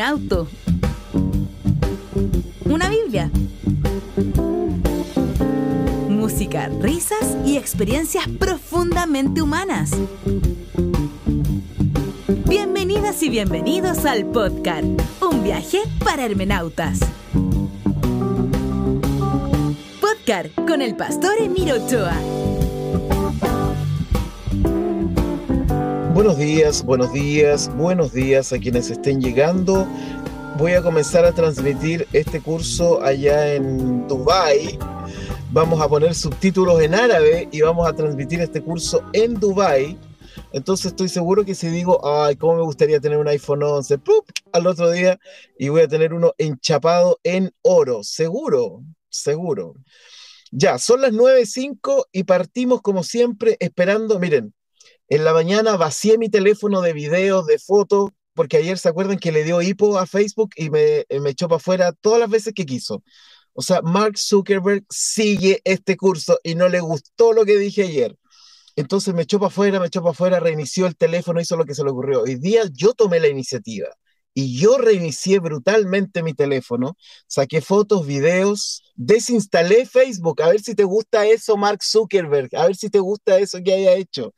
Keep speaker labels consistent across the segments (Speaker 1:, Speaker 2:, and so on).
Speaker 1: auto, una Biblia, música, risas y experiencias profundamente humanas. Bienvenidas y bienvenidos al podcast Un viaje para hermenautas. Podcast con el pastor Emiro Ochoa.
Speaker 2: Buenos días, buenos días, buenos días a quienes estén llegando. Voy a comenzar a transmitir este curso allá en Dubai. Vamos a poner subtítulos en árabe y vamos a transmitir este curso en Dubai. Entonces estoy seguro que si digo, ay, cómo me gustaría tener un iPhone 11, ¡pup! al otro día y voy a tener uno enchapado en oro, seguro, seguro. Ya, son las 9.05 y partimos como siempre esperando, miren, en la mañana vacié mi teléfono de videos, de fotos, porque ayer se acuerdan que le dio hipo a Facebook y me, me echó para afuera todas las veces que quiso. O sea, Mark Zuckerberg sigue este curso y no le gustó lo que dije ayer. Entonces me echó para afuera, me echó para afuera, reinició el teléfono, hizo lo que se le ocurrió. Hoy día yo tomé la iniciativa y yo reinicié brutalmente mi teléfono, saqué fotos, videos, desinstalé Facebook, a ver si te gusta eso, Mark Zuckerberg, a ver si te gusta eso que haya hecho.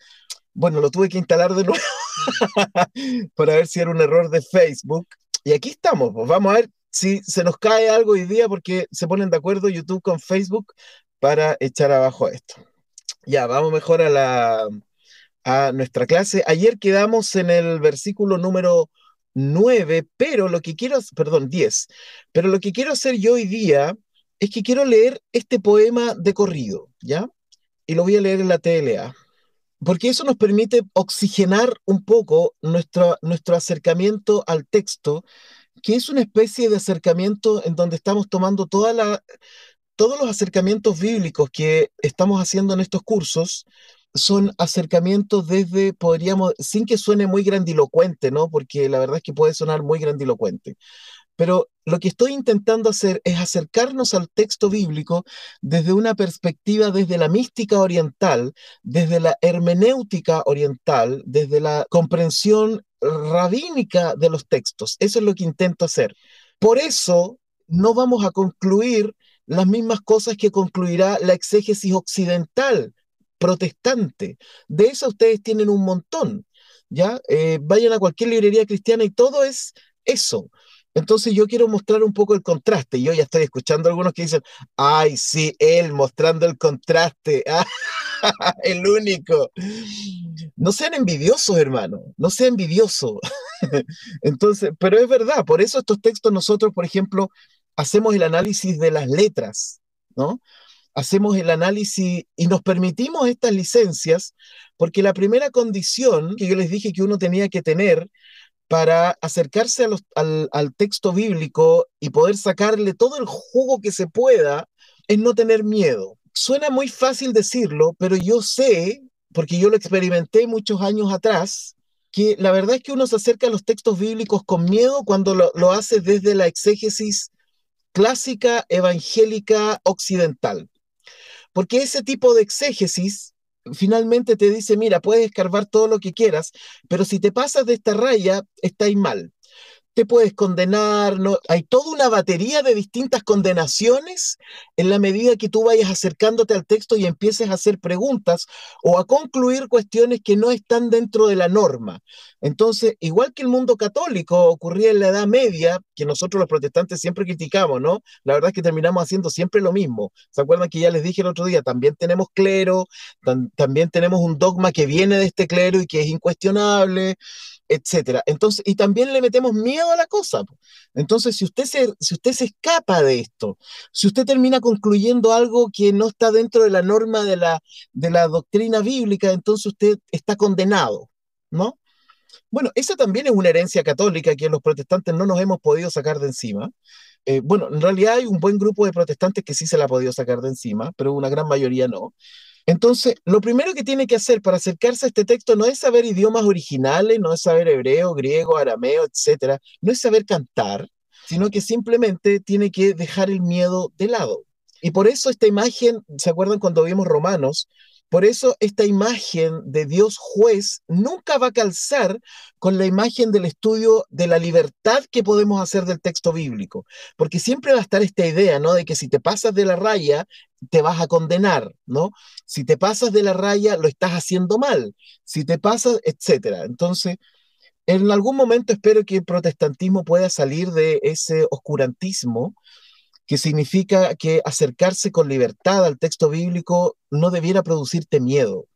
Speaker 2: Bueno, lo tuve que instalar de nuevo para ver si era un error de Facebook. Y aquí estamos, pues vamos a ver si se nos cae algo hoy día porque se ponen de acuerdo YouTube con Facebook para echar abajo esto. Ya, vamos mejor a, la, a nuestra clase. Ayer quedamos en el versículo número 9, pero lo que quiero, perdón, 10, pero lo que quiero hacer yo hoy día es que quiero leer este poema de corrido, ¿ya? Y lo voy a leer en la TLA porque eso nos permite oxigenar un poco nuestro, nuestro acercamiento al texto, que es una especie de acercamiento en donde estamos tomando toda la, todos los acercamientos bíblicos que estamos haciendo en estos cursos, son acercamientos desde, podríamos, sin que suene muy grandilocuente, ¿no? Porque la verdad es que puede sonar muy grandilocuente, pero lo que estoy intentando hacer es acercarnos al texto bíblico desde una perspectiva, desde la mística oriental, desde la hermenéutica oriental, desde la comprensión rabínica de los textos. Eso es lo que intento hacer. Por eso no vamos a concluir las mismas cosas que concluirá la exégesis occidental protestante. De eso ustedes tienen un montón. ¿ya? Eh, vayan a cualquier librería cristiana y todo es eso. Entonces yo quiero mostrar un poco el contraste. Yo ya estoy escuchando algunos que dicen, ay, sí, él mostrando el contraste, el único. No sean envidiosos, hermano, no sean envidiosos. Entonces, pero es verdad, por eso estos textos nosotros, por ejemplo, hacemos el análisis de las letras, ¿no? Hacemos el análisis y nos permitimos estas licencias porque la primera condición que yo les dije que uno tenía que tener para acercarse al, texto bíblico y poder sacarle todo el jugo que se pueda, es no tener miedo. Suena muy fácil decirlo, pero yo sé, porque yo lo experimenté muchos años atrás, que la verdad es que uno se acerca a los textos bíblicos con miedo cuando lo, lo hace desde la exégesis clásica evangélica occidental. Porque ese tipo de exégesis finalmente te dice, mira, puedes escarbar todo lo que quieras, pero si te pasas de esta raya, estáis mal te puedes condenar, no, hay toda una batería de distintas condenaciones en la medida que tú vayas acercándote al texto y empieces a hacer preguntas o a concluir cuestiones que no están dentro de la norma. Entonces, igual que el mundo católico ocurría en la Edad Media, que nosotros los protestantes siempre criticamos, ¿no? La verdad es que terminamos haciendo siempre lo mismo. ¿Se acuerdan que ya les dije el otro día? También tenemos clero, también tenemos un dogma que viene de este clero y que es incuestionable etcétera. Entonces, y también le metemos miedo a la cosa. Entonces, si usted, se, si usted se escapa de esto, si usted termina concluyendo algo que no está dentro de la norma de la, de la doctrina bíblica, entonces usted está condenado, ¿no? Bueno, esa también es una herencia católica que los protestantes no nos hemos podido sacar de encima. Eh, bueno, en realidad hay un buen grupo de protestantes que sí se la ha podido sacar de encima, pero una gran mayoría no. Entonces, lo primero que tiene que hacer para acercarse a este texto no es saber idiomas originales, no es saber hebreo, griego, arameo, etcétera, no es saber cantar, sino que simplemente tiene que dejar el miedo de lado. Y por eso esta imagen, ¿se acuerdan cuando vimos Romanos? Por eso esta imagen de Dios juez nunca va a calzar con la imagen del estudio de la libertad que podemos hacer del texto bíblico, porque siempre va a estar esta idea, ¿no? De que si te pasas de la raya, te vas a condenar, ¿no? Si te pasas de la raya, lo estás haciendo mal. Si te pasas, etcétera. Entonces, en algún momento espero que el protestantismo pueda salir de ese oscurantismo que significa que acercarse con libertad al texto bíblico no debiera producirte miedo,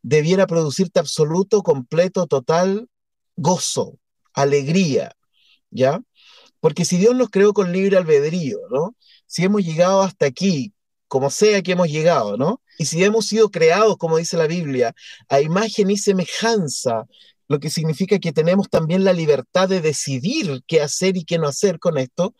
Speaker 2: debiera producirte absoluto, completo, total gozo, alegría, ¿ya? Porque si Dios nos creó con libre albedrío, ¿no? Si hemos llegado hasta aquí, como sea que hemos llegado, ¿no? Y si hemos sido creados, como dice la Biblia, a imagen y semejanza lo que significa que tenemos también la libertad de decidir qué hacer y qué no hacer con esto,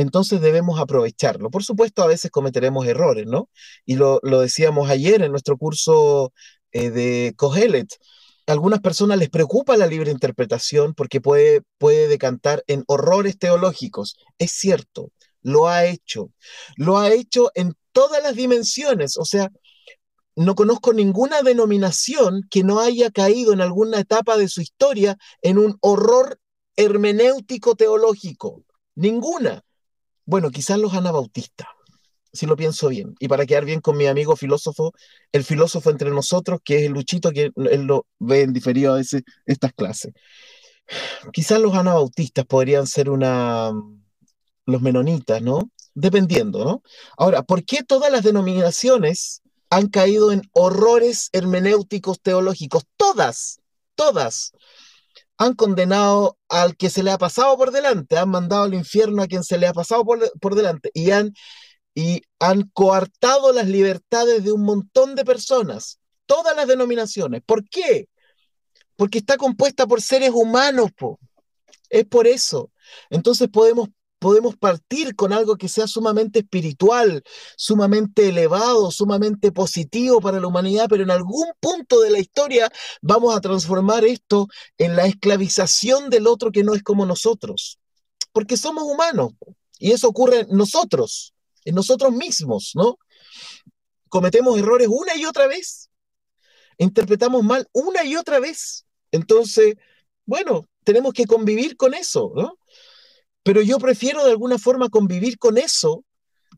Speaker 2: entonces debemos aprovecharlo. Por supuesto, a veces cometeremos errores, ¿no? Y lo, decíamos ayer en nuestro curso eh, de Kohelet. A algunas personas les preocupa la libre interpretación porque puede, puede decantar en horrores teológicos. Es cierto, lo ha hecho. Lo ha hecho en todas las dimensiones. O sea, no conozco ninguna denominación que no haya caído en alguna etapa de su historia en un horror hermenéutico teológico. Ninguna. Bueno, quizás los anabautistas, si lo pienso bien. Y para quedar bien con mi amigo filósofo, el filósofo entre nosotros, que es el Luchito, que él lo ve en diferido a veces estas clases. Quizás los anabautistas podrían ser una. los menonitas, ¿no? Dependiendo, ¿no? Ahora, ¿por qué todas las denominaciones han caído en horrores hermenéuticos teológicos. Todas, todas han condenado al que se le ha pasado por delante, han mandado al infierno a quien se le ha pasado por, delante y han, y han coartado las libertades de un montón de personas, todas las denominaciones. ¿Por qué? Porque está compuesta por seres humanos, es por eso. Entonces podemos podemos partir con algo que sea sumamente espiritual, sumamente elevado, sumamente positivo para la humanidad, pero en algún punto de la historia vamos a transformar esto en la esclavización del otro que no es como nosotros, porque somos humanos y eso ocurre en nosotros, en nosotros mismos, ¿no? Cometemos errores una y otra vez, interpretamos mal una y otra vez, entonces, bueno, tenemos que convivir con eso, ¿no? Pero yo prefiero de alguna forma convivir con eso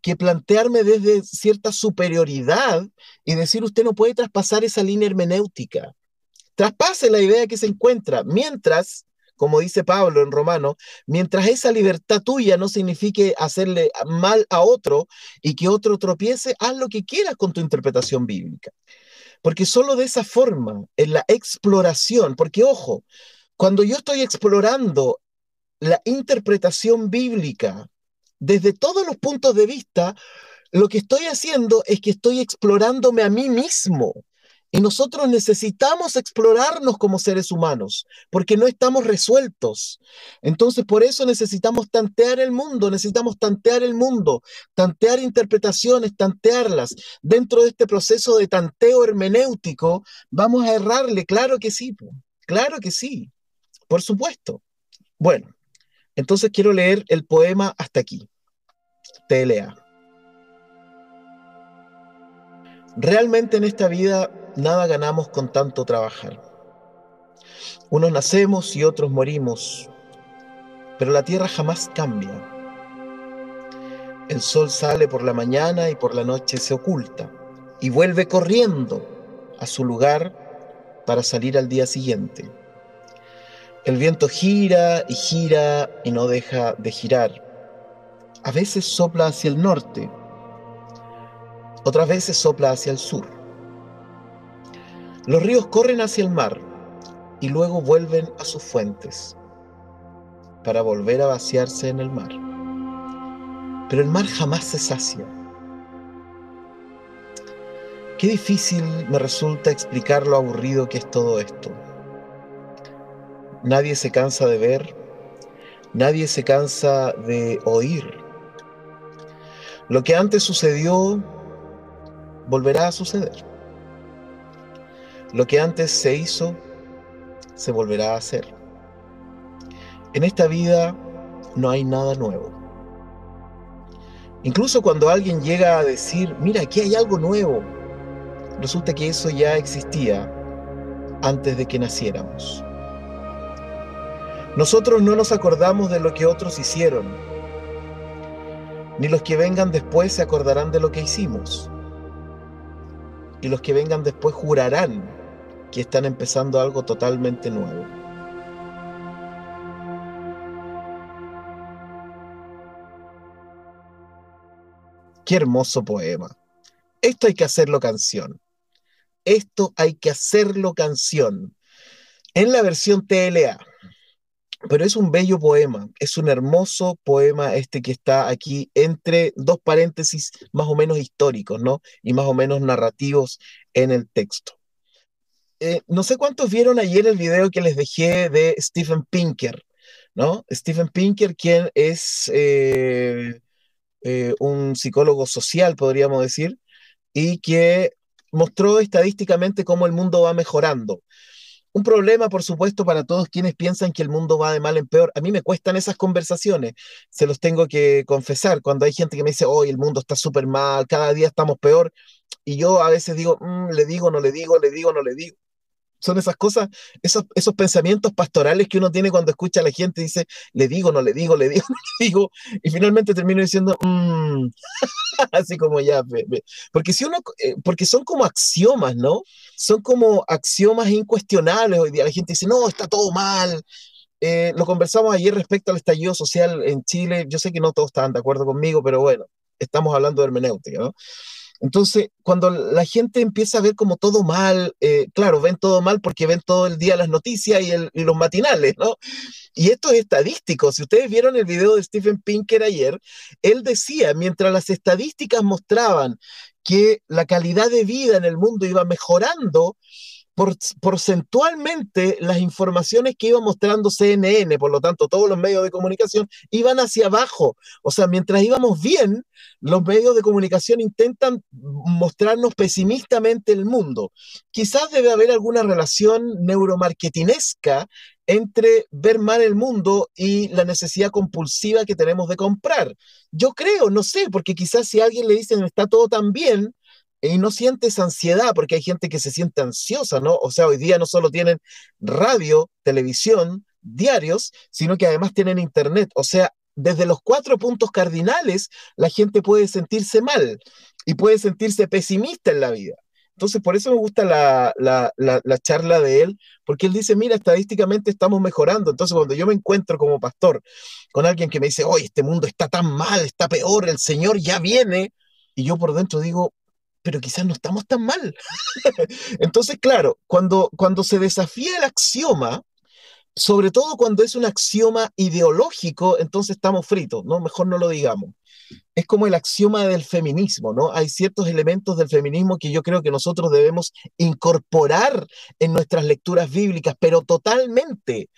Speaker 2: que plantearme desde cierta superioridad y decir usted no puede traspasar esa línea hermenéutica. Traspase la idea que se encuentra, mientras, como dice Pablo en Romano, mientras esa libertad tuya no signifique hacerle mal a otro y que otro tropiece, haz lo que quieras con tu interpretación bíblica. Porque solo de esa forma, en la exploración, porque ojo, cuando yo estoy explorando la interpretación bíblica desde todos los puntos de vista, lo que estoy haciendo es que estoy explorándome a mí mismo. Y nosotros necesitamos explorarnos como seres humanos, porque no estamos resueltos. Entonces, por eso necesitamos tantear el mundo, necesitamos tantear el mundo, tantear interpretaciones, tantearlas. Dentro de este proceso de tanteo hermenéutico, vamos a errarle, claro que sí, claro que sí, por supuesto. Bueno, entonces quiero leer el poema hasta aquí. TLA. Realmente en esta vida nada ganamos con tanto trabajar. Unos nacemos y otros morimos, pero la tierra jamás cambia. El sol sale por la mañana y por la noche se oculta y vuelve corriendo a su lugar para salir al día siguiente. El viento gira y gira y no deja de girar. A veces sopla hacia el norte, otras veces sopla hacia el sur. Los ríos corren hacia el mar y luego vuelven a sus fuentes para volver a vaciarse en el mar. Pero el mar jamás se sacia. Qué difícil me resulta explicar lo aburrido que es todo esto. Nadie se cansa de ver, nadie se cansa de oír. Lo que antes sucedió volverá a suceder. Lo que antes se hizo se volverá a hacer. En esta vida no hay nada nuevo. Incluso cuando alguien llega a decir, mira, aquí hay algo nuevo, resulta que eso ya existía antes de que naciéramos. Nosotros no nos acordamos de lo que otros hicieron, ni los que vengan después se acordarán de lo que hicimos, y los que vengan después jurarán que están empezando algo totalmente nuevo. Qué hermoso poema. Esto hay que hacerlo canción. Esto hay que hacerlo canción. En la versión TLA pero es un bello poema, es un hermoso poema este que está aquí entre dos paréntesis más o menos históricos, ¿no? Y más o menos narrativos en el texto. Eh, no sé cuántos vieron ayer el video que les dejé de Stephen Pinker, ¿no? Stephen Pinker, quien es eh, eh, un psicólogo social, podríamos decir, y que mostró estadísticamente cómo el mundo va mejorando. Un problema, por supuesto, para todos quienes piensan que el mundo va de mal en peor. A mí me cuestan esas conversaciones, se los tengo que confesar. Cuando hay gente que me dice, hoy el mundo está súper mal, cada día estamos peor, y yo a veces digo, mm, le digo, no le digo, le digo, no le digo son esas cosas, esos, esos pensamientos pastorales que uno tiene cuando escucha a la gente y dice, le digo, no le digo, le digo, no le digo, y finalmente termino diciendo, mm", así como ya, porque si uno, eh, porque son como axiomas, ¿no? Son como axiomas incuestionables hoy día. La gente dice, no, está todo mal. Eh, lo conversamos ayer respecto al estallido social en Chile. Yo sé que no todos estaban de acuerdo conmigo, pero bueno, estamos hablando de hermenéutica, ¿no? Entonces, cuando la gente empieza a ver como todo mal, eh, claro, ven todo mal porque ven todo el día las noticias y, los matinales, ¿no? Y esto es estadístico. Si ustedes vieron el video de Stephen Pinker ayer, él decía, mientras las estadísticas mostraban que la calidad de vida en el mundo iba mejorando, porcentualmente las informaciones que iba mostrando CNN, por lo tanto todos los medios de comunicación, iban hacia abajo. O sea, mientras íbamos bien, los medios de comunicación intentan mostrarnos pesimistamente el mundo. Quizás debe haber alguna relación neuromarketinesca entre ver mal el mundo y la necesidad compulsiva que tenemos de comprar. Yo creo, no sé, porque quizás si a alguien le dicen está todo tan bien, y no sientes ansiedad, porque hay gente que se siente ansiosa, ¿no? O sea, hoy día no solo tienen radio, televisión, diarios, sino que además tienen internet. O sea, desde los cuatro puntos cardinales, la gente puede sentirse mal y puede sentirse pesimista en la vida. Entonces, por eso me gusta la, la, charla de él, porque él dice, mira, estadísticamente estamos mejorando. Entonces, cuando yo me encuentro como pastor con alguien que me dice, oye, este mundo está tan mal, está peor, el Señor ya viene, y yo por dentro digo, pero quizás no estamos tan mal. Entonces, claro, cuando, cuando se desafía el axioma, sobre todo cuando es un axioma ideológico, entonces estamos fritos, ¿no? Mejor no lo digamos. Es como el axioma del feminismo, ¿no? Hay ciertos elementos del feminismo que yo creo que nosotros debemos incorporar en nuestras lecturas bíblicas, pero totalmente.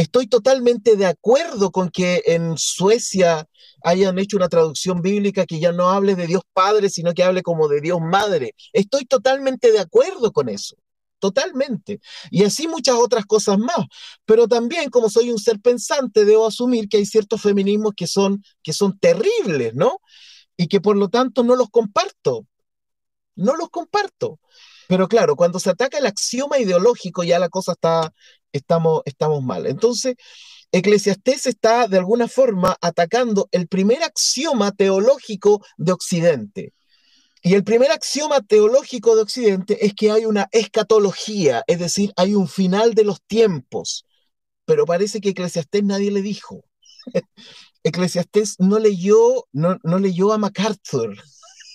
Speaker 2: Estoy totalmente de acuerdo con que en Suecia hayan hecho una traducción bíblica que ya no hable de Dios Padre, sino que hable como de Dios Madre. Estoy totalmente de acuerdo con eso. Totalmente. Y así muchas otras cosas más. Pero también, como soy un ser pensante, debo asumir que hay ciertos feminismos que son, que son terribles, ¿no? Y que por lo tanto no los comparto. No los comparto. Pero claro, cuando se ataca el axioma ideológico, ya la cosa está, estamos, estamos mal. Entonces, Eclesiastés está de alguna forma atacando el primer axioma teológico de Occidente. Y el primer axioma teológico de Occidente es que hay una escatología, es decir, hay un final de los tiempos. Pero parece que Eclesiastés nadie le dijo. Eclesiastés no leyó, no, no leyó a MacArthur.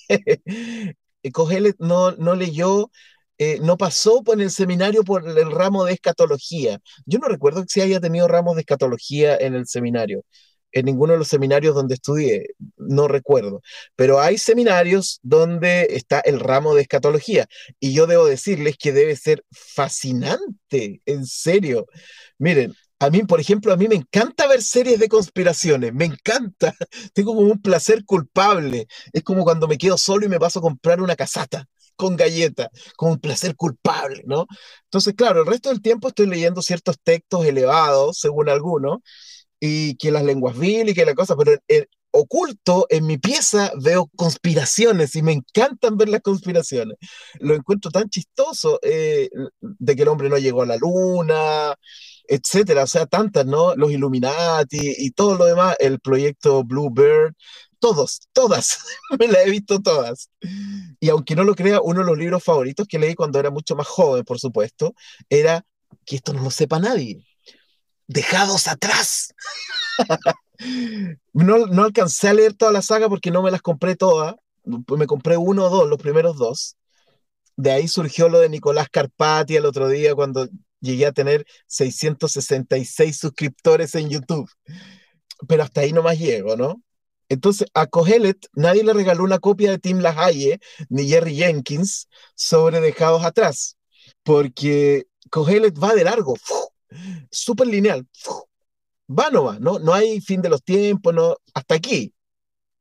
Speaker 2: Cogelet no, no leyó eh, no pasó por el seminario por el ramo de escatología. Yo no recuerdo que se haya tenido ramos de escatología en el seminario, en ninguno de los seminarios donde estudié, no recuerdo. Pero hay seminarios donde está el ramo de escatología. Y yo debo decirles que debe ser fascinante, en serio. Miren, a mí, por ejemplo, a mí me encanta ver series de conspiraciones, me encanta. Tengo como un placer culpable. Es como cuando me quedo solo y me paso a comprar una casata con galleta, con un placer culpable, ¿no? Entonces, claro, el resto del tiempo estoy leyendo ciertos textos elevados, según algunos, y que las lenguas vil y que la cosa, pero oculto en mi pieza veo conspiraciones y me encantan ver las conspiraciones. Lo encuentro tan chistoso eh, de que el hombre no llegó a la luna, etcétera, o sea, tantas, ¿no? Los Illuminati y todo lo demás, el proyecto Bluebird, todos, todas, me las he visto todas. Y aunque no lo crea, uno de los libros favoritos que leí cuando era mucho más joven, por supuesto, era que esto no lo sepa nadie. Dejados atrás. no, no alcancé a leer toda la saga porque no me las compré todas. Me compré uno o dos, los primeros dos. De ahí surgió lo de Nicolás Carpati el otro día cuando llegué a tener 666 suscriptores en YouTube. Pero hasta ahí no más llego, ¿no? Entonces, a Cogelet nadie le regaló una copia de Tim LaHaye ni Jerry Jenkins sobre Dejados Atrás, porque Cogelet va de largo, súper lineal, va no va, ¿no? No hay fin de los tiempos, no, hasta aquí.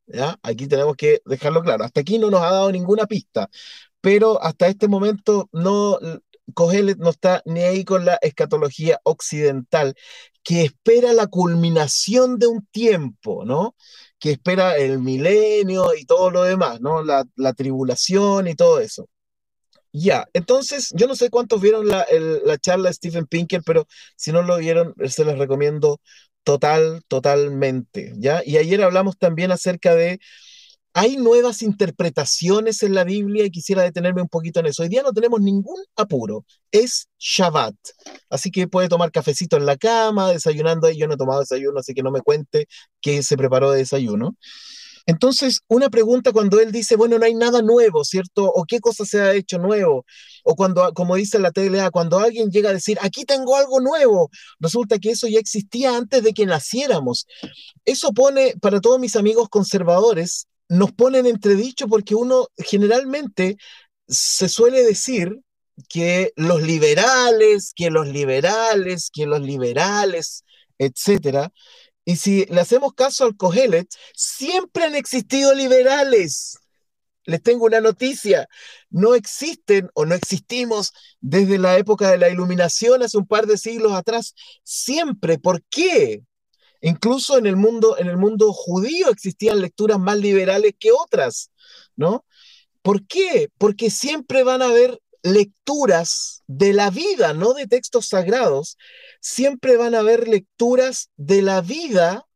Speaker 2: ¿ya? Aquí tenemos que dejarlo claro, hasta aquí no nos ha dado ninguna pista, pero hasta este momento no, Cogelet no está ni ahí con la escatología occidental, que espera la culminación de un tiempo, ¿no? Que espera el milenio y todo lo demás, ¿no? La, tribulación y todo eso. Ya, entonces, yo no sé cuántos vieron la, la charla de Stephen Pinker, pero si no lo vieron, se les recomiendo total, totalmente, ¿ya? Y ayer hablamos también acerca de hay nuevas interpretaciones en la Biblia y quisiera detenerme un poquito en eso. Hoy día no tenemos ningún apuro, es Shabbat. Así que puede tomar cafecito en la cama, desayunando. Yo no he tomado desayuno, así que no me cuente qué se preparó de desayuno. Entonces, una pregunta cuando él dice, bueno, no hay nada nuevo, ¿cierto? O qué cosa se ha hecho nuevo. O cuando, como dice la TLA, cuando alguien llega a decir, aquí tengo algo nuevo, resulta que eso ya existía antes de que naciéramos. Eso pone, para todos mis amigos conservadores, nos ponen entredicho porque uno generalmente se suele decir que los liberales, que los liberales, que los liberales, etcétera. Y si le hacemos caso al Cogelet, siempre han existido liberales. Les tengo una noticia, no existen o no existimos desde la época de la iluminación hace un par de siglos atrás, siempre. ¿Por qué? Incluso en el mundo, en el mundo judío existían lecturas más liberales que otras, ¿no? ¿Por qué? Porque siempre van a haber lecturas de la vida, no de textos sagrados, siempre van a haber lecturas de la vida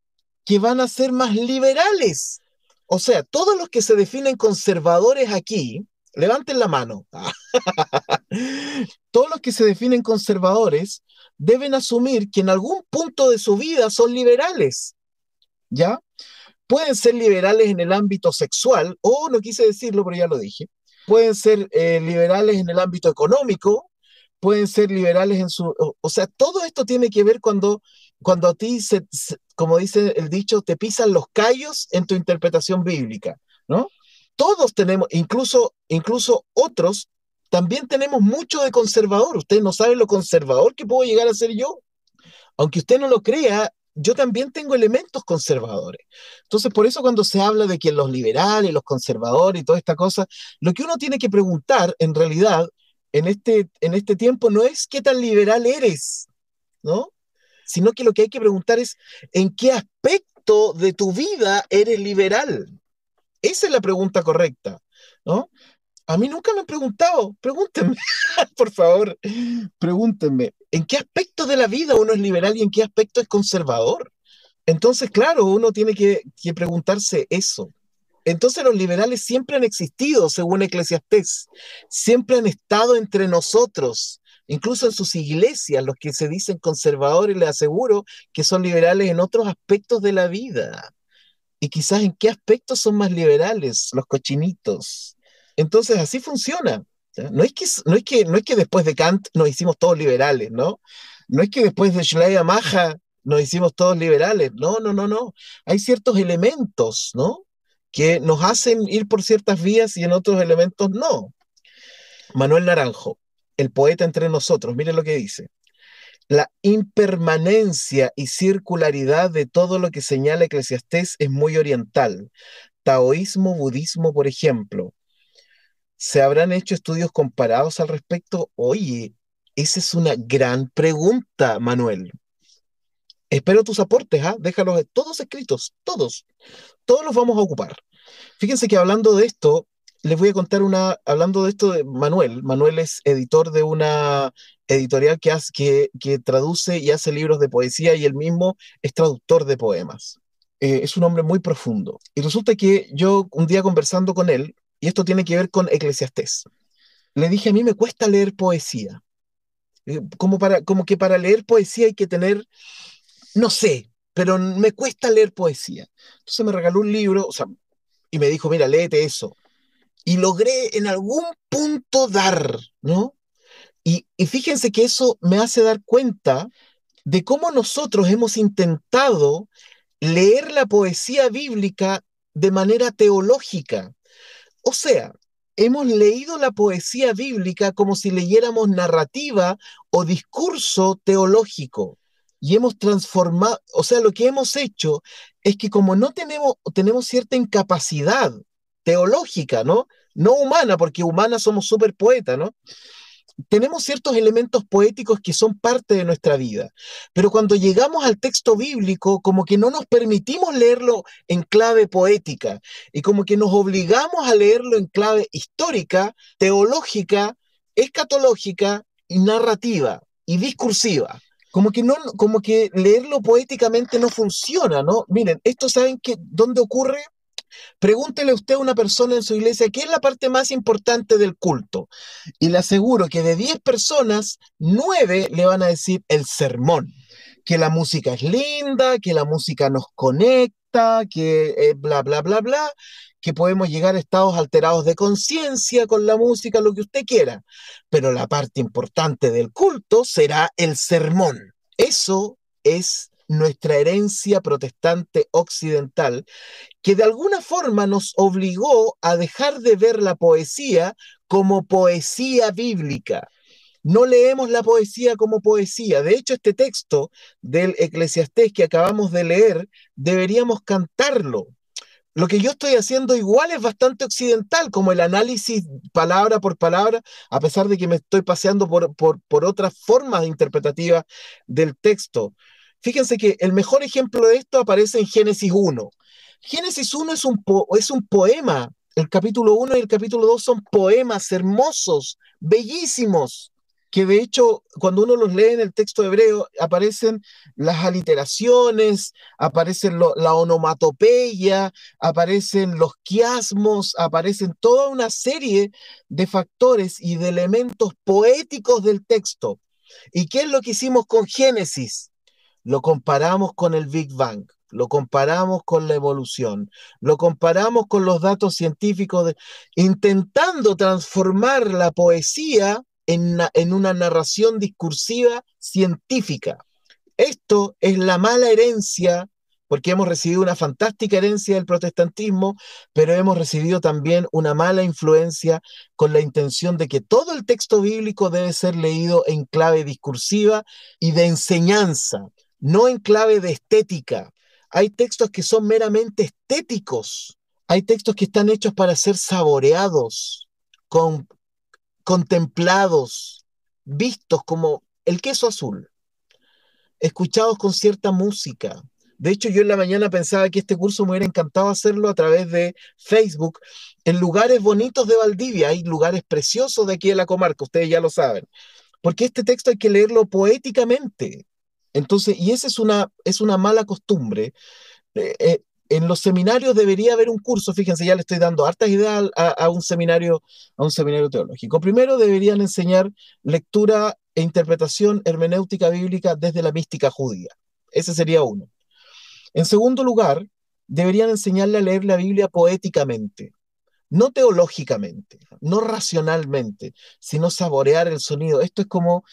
Speaker 2: que van a ser más liberales. O sea, todos los que se definen conservadores aquí, levanten la mano. todos los que se definen conservadores deben asumir que en algún punto de su vida son liberales, ¿ya? Pueden ser liberales en el ámbito sexual, o no quise decirlo, pero ya lo dije. Pueden ser eh, liberales en el ámbito económico, pueden ser liberales en su... O, sea, todo esto tiene que ver cuando, cuando a ti, se, como dice el dicho, te pisan los callos en tu interpretación bíblica, ¿no? Todos tenemos, incluso, incluso otros también tenemos mucho de conservador. Usted no sabe lo conservador que puedo llegar a ser yo. Aunque usted no lo crea, yo también tengo elementos conservadores. Entonces, por eso cuando se habla de que los liberales, los conservadores y toda esta cosa, lo que uno tiene que preguntar en realidad en este, en este tiempo no es qué tan liberal eres, ¿no? Sino que lo que hay que preguntar es en qué aspecto de tu vida eres liberal. Esa es la pregunta correcta, ¿no? A mí nunca me han preguntado, pregúntenme, por favor, pregúntenme, ¿en qué aspecto de la vida uno es liberal y en qué aspecto es conservador? Entonces, claro, uno tiene que, preguntarse eso. Entonces los liberales siempre han existido, según Eclesiastés, siempre han estado entre nosotros, incluso en sus iglesias, los que se dicen conservadores, les aseguro que son liberales en otros aspectos de la vida. Y quizás en qué aspectos son más liberales, los cochinitos. Entonces así funciona. No es, que, no, es que, no es que después de Kant nos hicimos todos liberales, ¿no? No es que después de Schleyer Maja nos hicimos todos liberales. No, no, no, no. Hay ciertos elementos, ¿no? Que nos hacen ir por ciertas vías y en otros elementos no. Manuel Naranjo, el poeta entre nosotros, miren lo que dice. La impermanencia y circularidad de todo lo que señala Eclesiastés es muy oriental. Taoísmo, budismo, por ejemplo, ¿Se habrán hecho estudios comparados al respecto? Oye, esa es una gran pregunta, Manuel. Espero tus aportes, ¿ah? déjalos todos escritos, todos, todos los vamos a ocupar. Fíjense que hablando de esto, les voy a contar una, hablando de esto de Manuel, Manuel es editor de una editorial que, hace, que, que traduce y hace libros de poesía y él mismo es traductor de poemas. Eh, es un hombre muy profundo. Y resulta que yo un día conversando con él, y esto tiene que ver con Eclesiastés, le dije, a mí me cuesta leer poesía. Eh, como, para, como que para leer poesía hay que tener, no sé, pero me cuesta leer poesía. Entonces me regaló un libro, o sea, y me dijo, mira, léete eso. Y logré en algún punto dar, ¿no? Y, y fíjense que eso me hace dar cuenta de cómo nosotros hemos intentado leer la poesía bíblica de manera teológica. O sea, hemos leído la poesía bíblica como si leyéramos narrativa o discurso teológico. Y hemos transformado, o sea, lo que hemos hecho es que como no tenemos, tenemos cierta incapacidad teológica, ¿no? No humana, porque humana somos súper poetas, ¿no? Tenemos ciertos elementos poéticos que son parte de nuestra vida, pero cuando llegamos al texto bíblico, como que no nos permitimos leerlo en clave poética y como que nos obligamos a leerlo en clave histórica, teológica, escatológica y narrativa y discursiva. Como que, no, como que leerlo poéticamente no funciona, ¿no? Miren, esto saben que dónde ocurre Pregúntele usted a una persona en su iglesia qué es la parte más importante del culto. Y le aseguro que de 10 personas, 9 le van a decir el sermón. Que la música es linda, que la música nos conecta, que eh, bla, bla, bla, bla, que podemos llegar a estados alterados de conciencia con la música, lo que usted quiera. Pero la parte importante del culto será el sermón. Eso es nuestra herencia protestante occidental, que de alguna forma nos obligó a dejar de ver la poesía como poesía bíblica. No leemos la poesía como poesía. De hecho, este texto del Eclesiastés que acabamos de leer, deberíamos cantarlo. Lo que yo estoy haciendo igual es bastante occidental, como el análisis palabra por palabra, a pesar de que me estoy paseando por, por, por otras formas interpretativas del texto. Fíjense que el mejor ejemplo de esto aparece en Génesis 1. Génesis 1 es un, es un poema. El capítulo 1 y el capítulo 2 son poemas hermosos, bellísimos, que de hecho cuando uno los lee en el texto hebreo aparecen las aliteraciones, aparecen la onomatopeya, aparecen los quiasmos, aparecen toda una serie de factores y de elementos poéticos del texto. ¿Y qué es lo que hicimos con Génesis? Lo comparamos con el Big Bang, lo comparamos con la evolución, lo comparamos con los datos científicos, de, intentando transformar la poesía en, en una narración discursiva científica. Esto es la mala herencia porque hemos recibido una fantástica herencia del protestantismo, pero hemos recibido también una mala influencia con la intención de que todo el texto bíblico debe ser leído en clave discursiva y de enseñanza no en clave de estética. Hay textos que son meramente estéticos. Hay textos que están hechos para ser saboreados, con, contemplados, vistos como el queso azul, escuchados con cierta música. De hecho, yo en la mañana pensaba que este curso me hubiera encantado hacerlo a través de Facebook en lugares bonitos de Valdivia. Hay lugares preciosos de aquí de la comarca, ustedes ya lo saben. Porque este texto hay que leerlo poéticamente. Entonces, y esa es una, es una mala costumbre. Eh, eh, en los seminarios debería haber un curso, fíjense, ya le estoy dando hartas ideas a, un seminario, a un seminario teológico. Primero deberían enseñar lectura e interpretación hermenéutica bíblica desde la mística judía. Ese sería uno. En segundo lugar, deberían enseñarle a leer la Biblia poéticamente, no teológicamente, no racionalmente, sino saborear el sonido. Esto es como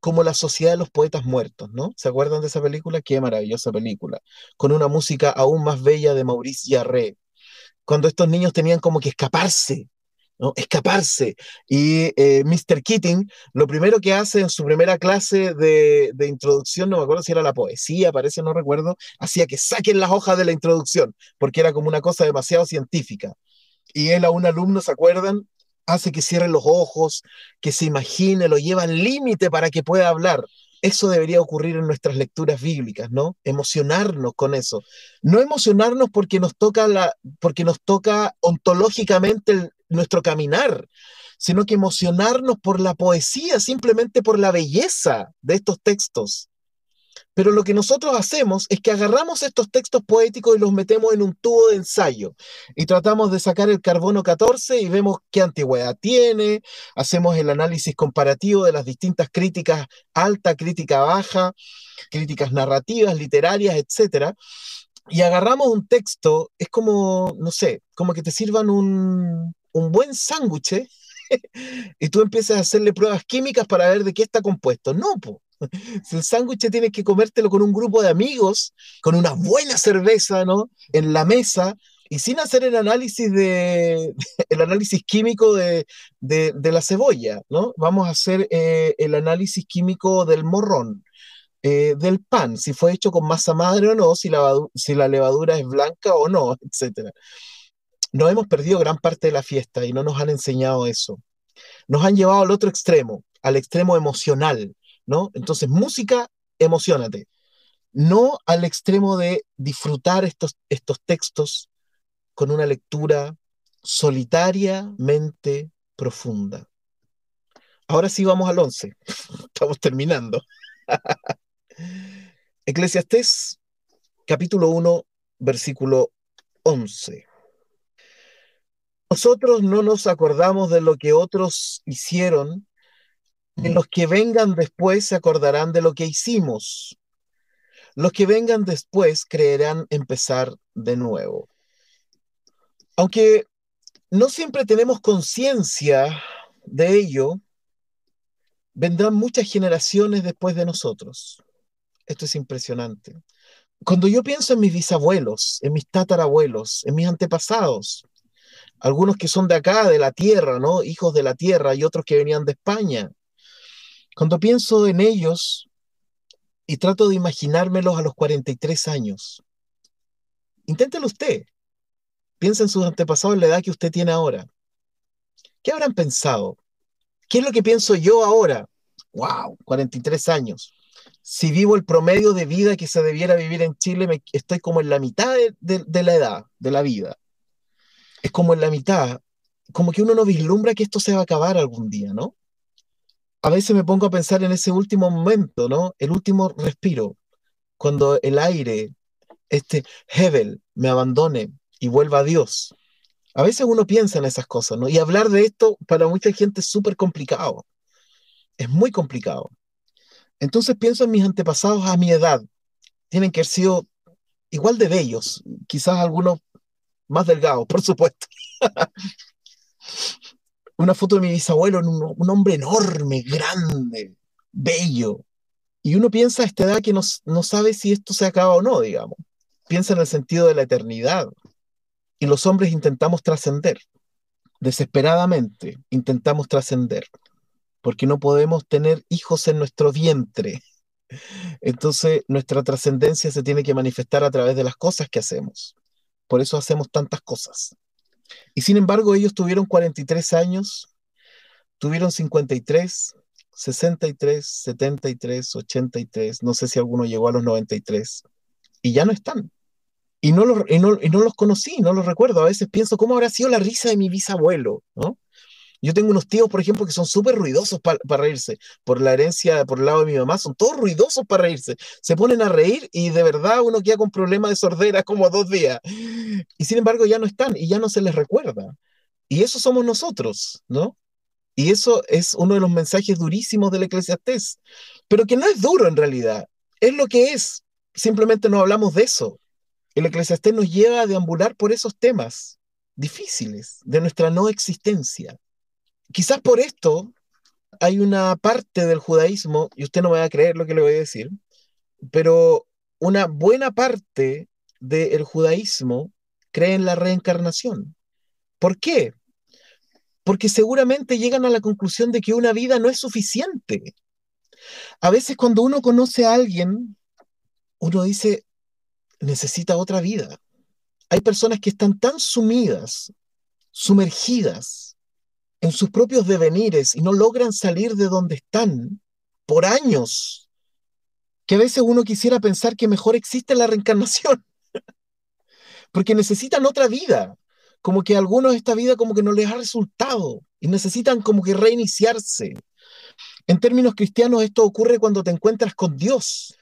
Speaker 2: como La Sociedad de los Poetas Muertos, ¿no? ¿Se acuerdan de esa película? Qué maravillosa película, con una música aún más bella de Maurice Jarre, cuando estos niños tenían como que escaparse, ¿no? Escaparse. Y eh, Mr. Keating, lo primero que hace en su primera clase de, de, introducción, no me acuerdo si era la poesía, parece, no recuerdo, hacía que saquen las hojas de la introducción, porque era como una cosa demasiado científica. Y él a un alumno, ¿se acuerdan? Hace que cierre los ojos, que se imagine, lo lleva al límite para que pueda hablar. eso debería ocurrir en nuestras lecturas bíblicas, ¿no? Emocionarnos con eso. No emocionarnos porque nos toca, la, porque nos toca ontológicamente nuestro caminar, sino que emocionarnos por la poesía, simplemente por la belleza de estos textos. Pero lo que nosotros hacemos es que agarramos estos textos poéticos y los metemos en un tubo de ensayo y tratamos de sacar el carbono 14 y vemos qué antigüedad tiene, hacemos el análisis comparativo de las distintas críticas alta, crítica baja, críticas narrativas, literarias, etc. Y agarramos un texto, es como, no sé, como que te sirvan un, un buen sándwich y tú empiezas a hacerle pruebas químicas para ver de qué está compuesto. No, po. Si el sándwich tienes que comértelo con un grupo de amigos, con una buena cerveza, ¿no? En la mesa y sin hacer el análisis de el análisis químico de, la cebolla, ¿no? Vamos a hacer eh, el análisis químico del morrón, eh, del pan, si fue hecho con masa madre o no, si la, si la levadura es blanca o no, etc. Nos hemos perdido gran parte de la fiesta y no nos han enseñado eso. Nos han llevado al otro extremo, al extremo emocional, Entonces, música, emocionate. No al extremo de disfrutar estos, estos textos con una lectura solitariamente profunda. Ahora sí vamos al 11. Estamos terminando. Eclesiastés, capítulo 1, versículo 11. Nosotros no nos acordamos de lo que otros hicieron los que vengan después se acordarán de lo que hicimos. Los que vengan después creerán empezar de nuevo. Aunque no siempre tenemos conciencia de ello, vendrán muchas generaciones después de nosotros. Esto es impresionante. Cuando yo pienso en mis bisabuelos, en mis tatarabuelos, en mis antepasados, algunos que son de acá, de la tierra, ¿no? Hijos de la tierra y otros que venían de España, cuando pienso en ellos y trato de imaginármelos a los 43 años, inténtelo usted. Piensa en sus antepasados en la edad que usted tiene ahora. ¿Qué habrán pensado? ¿Qué es lo que pienso yo ahora? ¡Wow! 43 años. Si vivo el promedio de vida que se debiera vivir en Chile, me, estoy como en la mitad de la edad, de la vida. Es como en la mitad, como que uno no vislumbra que esto se va a acabar algún día, ¿no? A veces me pongo a pensar en ese último momento, ¿no? El último respiro, cuando el aire, este Hebel, me abandone y vuelva a Dios. A veces uno piensa en esas cosas, ¿no? Y hablar de esto para mucha gente es súper complicado. Es muy complicado. Entonces pienso en mis antepasados a mi edad. Tienen que haber sido igual de bellos, quizás algunos más delgados, por supuesto. Una foto de mi bisabuelo, un, un hombre enorme, grande, bello. Y uno piensa a esta edad que no, no sabe si esto se acaba o no, digamos. Piensa en el sentido de la eternidad. Y los hombres intentamos trascender. Desesperadamente intentamos trascender. Porque no podemos tener hijos en nuestro vientre. Entonces nuestra trascendencia se tiene que manifestar a través de las cosas que hacemos. Por eso hacemos tantas cosas. Y sin embargo, ellos tuvieron 43 años, tuvieron 53, 63, 73, 83, no sé si alguno llegó a los 93, y ya no están. Y no, los, y no, y no los conocí, no los recuerdo. A veces pienso, ¿cómo habrá sido la risa de mi bisabuelo? ¿no? Yo tengo unos tíos, por ejemplo, que son súper ruidosos para reírse. Por la herencia, por el lado de mi mamá, son todos ruidosos para reírse. Se ponen a reír y de verdad uno queda con problemas de sordera como dos días. Y sin embargo ya no están y ya no se les recuerda. Y eso somos nosotros, ¿no? Y eso es uno de los mensajes durísimos del Eclesiastés. Pero que no es duro en realidad. Es lo que es. Simplemente no hablamos de eso. El Eclesiastés nos lleva a deambular por esos temas difíciles de nuestra no existencia quizás por esto hay una parte del judaísmo, y usted no va a creer lo que le voy a decir, pero una buena parte del judaísmo cree en la reencarnación. ¿Por qué? Porque seguramente llegan a la conclusión de que una vida no es suficiente. A veces cuando uno conoce a alguien, uno dice, necesita otra vida. Hay personas que están tan sumidas, sumergidas en sus propios devenires y no logran salir de donde están por años, que a veces uno quisiera pensar que mejor existe la reencarnación, porque necesitan otra vida, como que a algunos esta vida como que no les ha resultado y necesitan como que reiniciarse. En términos cristianos esto ocurre cuando te encuentras con Dios.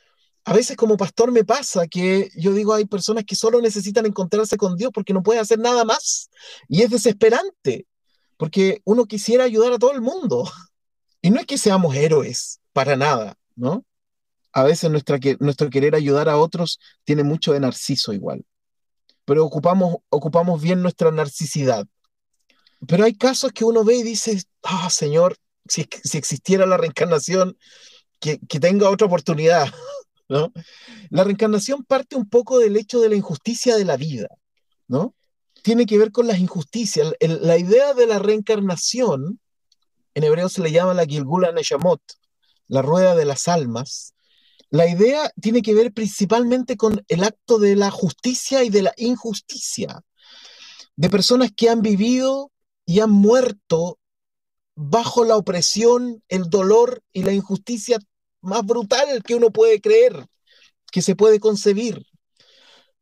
Speaker 2: A veces como pastor me pasa que yo digo hay personas que solo necesitan encontrarse con Dios porque no pueden hacer nada más y es desesperante porque uno quisiera ayudar a todo el mundo y no es que seamos héroes para nada, ¿no? A veces nuestro querer ayudar a otros tiene mucho de narciso igual, pero ocupamos, ocupamos bien nuestra narcisidad. Pero hay casos que uno ve y dice, ah, Señor, si, si existiera la reencarnación, que, que tenga otra oportunidad, ¿no? La reencarnación parte un poco del hecho de la injusticia de la vida, ¿no? Tiene que ver con las injusticias. la idea de la reencarnación, en hebreo se le llama la Gilgula Neshamot, la rueda de las almas. La idea tiene que ver principalmente con el acto de la justicia y de la injusticia, de personas que han vivido y han muerto bajo la opresión, el dolor y la injusticia más brutal que uno puede creer, que se puede concebir.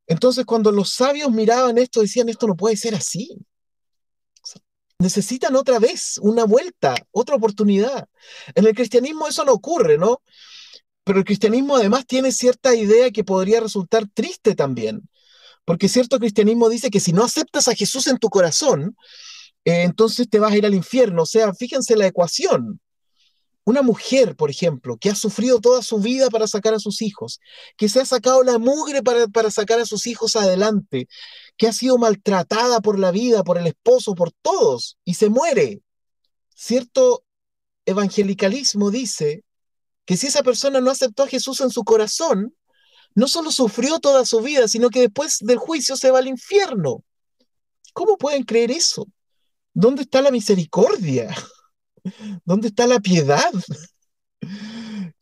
Speaker 2: Entonces, cuando los sabios miraban esto, decían, esto no puede ser así. necesitan otra vez una vuelta, otra oportunidad. En el cristianismo eso no ocurre, ¿no? Pero el cristianismo además tiene cierta idea que podría resultar triste también, porque cierto cristianismo dice que si no aceptas a Jesús en tu corazón, eh, entonces te vas a ir al infierno. O sea, fíjense la ecuación. Una mujer, por ejemplo, que ha sufrido toda su vida para sacar a sus hijos, que se ha sacado la mugre para, para sacar a sus hijos adelante, que ha sido maltratada por la vida, por el esposo, por todos, y se muere. Cierto evangelicalismo dice que si esa persona no aceptó a Jesús en su corazón, no solo sufrió toda su vida, sino que después del juicio se va al infierno. ¿Cómo pueden creer eso? ¿Dónde está la misericordia? ¿Dónde está la piedad?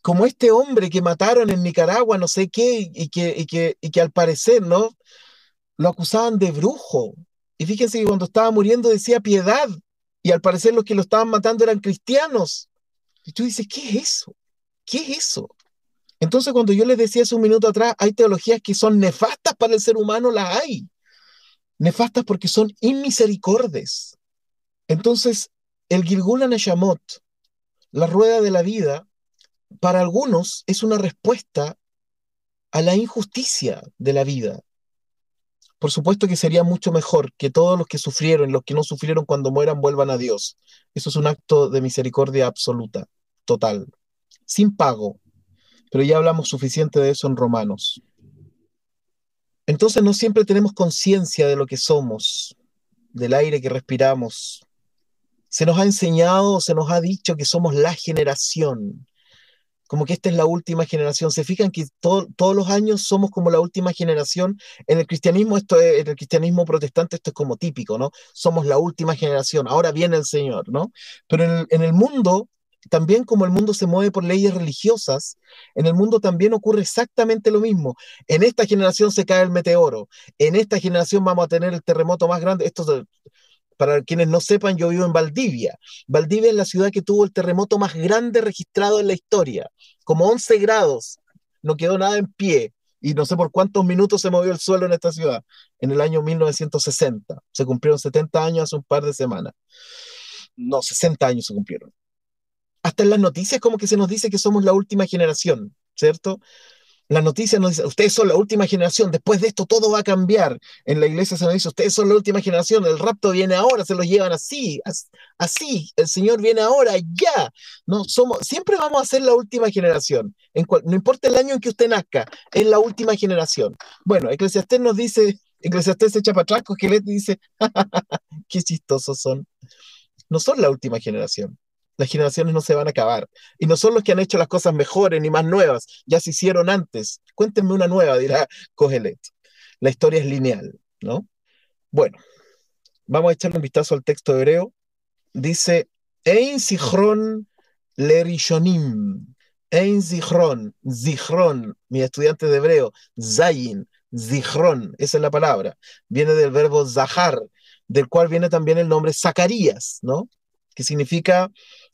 Speaker 2: Como este hombre que mataron en Nicaragua, no sé qué, y que, que, y que al parecer, ¿no? Lo acusaban de brujo. Y fíjense que cuando estaba muriendo decía piedad, y al parecer los que lo estaban matando eran cristianos. Y tú dices, ¿qué es eso? ¿Qué es eso? Entonces, cuando yo les decía hace un minuto atrás, hay teologías que son nefastas para el ser humano, las hay. Nefastas porque son inmisericordes. Entonces, el Gilgul Neshamot, la rueda de la vida, para algunos es una respuesta a la injusticia de la vida. Por supuesto que sería mucho mejor que todos los que sufrieron, los que no sufrieron cuando mueran, vuelvan a Dios. Eso es un acto de misericordia absoluta, total, sin pago. Pero ya hablamos suficiente de eso en Romanos. Entonces no siempre tenemos conciencia de lo que somos, del aire que respiramos, se nos ha enseñado, se nos ha dicho que somos la generación, como que esta es la última generación. Se fijan que todos los años somos como la última generación. En el cristianismo, esto en el cristianismo protestante, esto es como típico, ¿no? Somos la última generación, ahora viene el Señor, ¿no? Pero en el, en el mundo, también como el mundo se mueve por leyes religiosas, en el mundo también ocurre exactamente lo mismo. En esta generación se cae el meteoro, en esta generación vamos a tener el terremoto más grande. Esto para quienes no sepan, yo vivo en Valdivia. Valdivia es la ciudad que tuvo el terremoto más grande registrado en la historia, como 11 grados. No quedó nada en pie y no sé por cuántos minutos se movió el suelo en esta ciudad, en el año 1960. Se cumplieron 70 años hace un par de semanas. No, 60 años se cumplieron. Hasta en las noticias como que se nos dice que somos la última generación, ¿cierto? La noticia nos dice, ustedes son la última generación, después de esto todo va a cambiar. En la iglesia se nos dice, ustedes son la última generación, el rapto viene ahora, se lo llevan así, así, el Señor viene ahora, ya. No, somos, siempre vamos a ser la última generación. En no importa el año en que usted nazca, es la última generación. Bueno, Eclesiastés nos dice, Eclesiastés se echa para atrás, que le dice, qué chistosos son. No son la última generación las generaciones no se van a acabar. Y no son los que han hecho las cosas mejores ni más nuevas, ya se hicieron antes. Cuéntenme una nueva, dirá Cogelet. La historia es lineal, ¿no? Bueno, vamos a echarle un vistazo al texto hebreo. Dice, Ein Zichron Lerishonim. Ein Zichron, Zichron, mi estudiante de hebreo, Zayin, Zichron, esa es la palabra. Viene del verbo Zahar, del cual viene también el nombre Zacarías, ¿no? Que significa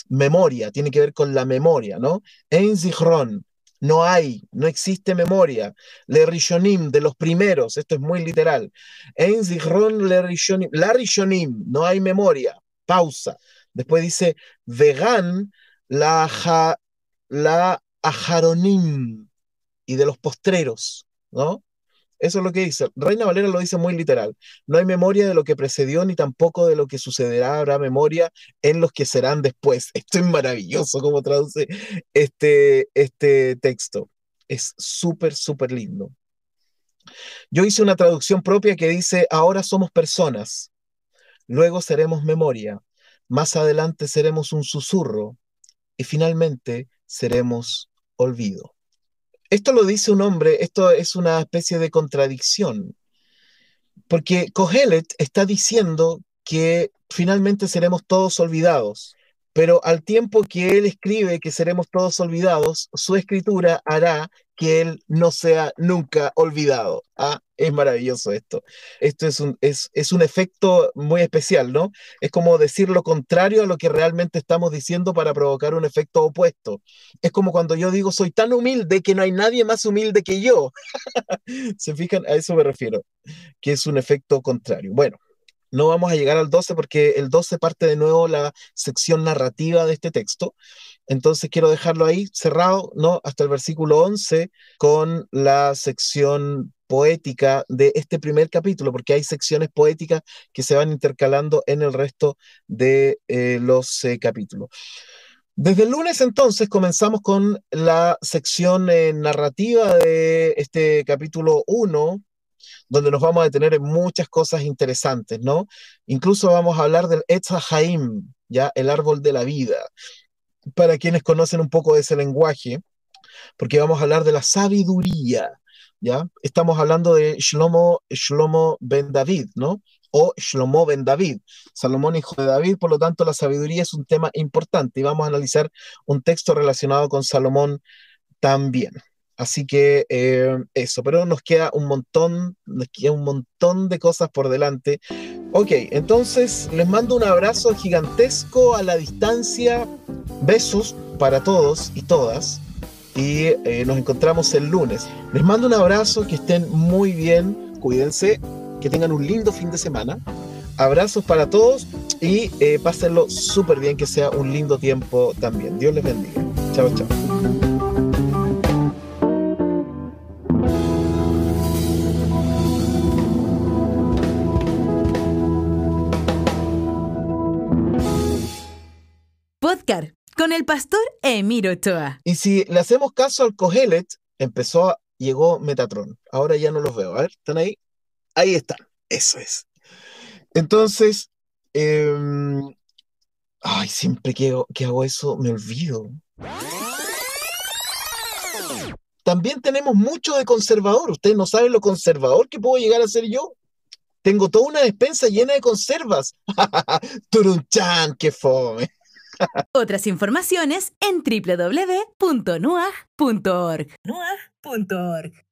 Speaker 2: memoria, tiene que ver con la memoria, ¿no? En Zichron, No hay, no existe memoria. Le Rishonim, de los primeros, esto es muy literal. En Zichron le Rishonim, la Rishonim, no hay memoria. Pausa. Después dice, vegan la, la ajaronim, y de los postreros, ¿no? Eso es lo que dice. Reina Valera lo dice muy literal. No hay memoria de lo que precedió ni tampoco de lo que sucederá. Habrá memoria en los que serán después. Esto es maravilloso como traduce este, este texto. Es súper, súper lindo. Yo hice una traducción propia que dice, ahora somos personas, luego seremos memoria, más adelante seremos un susurro y finalmente seremos olvido. Esto lo dice un hombre, esto es una especie de contradicción, porque Kohelet está diciendo que finalmente seremos todos olvidados, pero al tiempo que él escribe que seremos todos olvidados, su escritura hará que él no sea nunca olvidado. Ah, es maravilloso esto. Esto es un, es, es un efecto muy especial, ¿no? Es como decir lo contrario a lo que realmente estamos diciendo para provocar un efecto opuesto. Es como cuando yo digo, soy tan humilde que no hay nadie más humilde que yo. ¿Se fijan? A eso me refiero, que es un efecto contrario. Bueno, no vamos a llegar al 12 porque el 12 parte de nuevo la sección narrativa de este texto. Entonces quiero dejarlo ahí cerrado, ¿no? Hasta el versículo 11 con la sección poética de este primer capítulo, porque hay secciones poéticas que se van intercalando en el resto de eh, los eh, capítulos. Desde el lunes entonces comenzamos con la sección eh, narrativa de este capítulo 1, donde nos vamos a detener en muchas cosas interesantes, ¿no? Incluso vamos a hablar del Etz Haim, ya el árbol de la vida para quienes conocen un poco de ese lenguaje, porque vamos a hablar de la sabiduría, ¿ya? Estamos hablando de Shlomo, Shlomo ben David, ¿no? O Shlomo ben David, Salomón hijo de David, por lo tanto la sabiduría es un tema importante y vamos a analizar un texto relacionado con Salomón también. Así que eh, eso, pero nos queda un montón, nos queda un montón de cosas por delante. Ok, entonces les mando un abrazo gigantesco a la distancia. Besos para todos y todas. Y eh, nos encontramos el lunes. Les mando un abrazo, que estén muy bien, cuídense, que tengan un lindo fin de semana. Abrazos para todos y eh, pásenlo súper bien, que sea un lindo tiempo también. Dios les bendiga. Chao, chao.
Speaker 1: Pastor Emiro Ochoa.
Speaker 2: Y si le hacemos caso al Cogelet, empezó, llegó Metatron. Ahora ya no los veo. A ver, ¿están ahí? Ahí están. Eso es. Entonces, em, ay, siempre que, que hago eso me olvido. También tenemos mucho de conservador. Ustedes no saben lo conservador que puedo llegar a ser yo. Tengo toda una despensa llena de conservas. Turunchan, qué fome.
Speaker 1: Otras informaciones en www.nuag.org. nuag.org.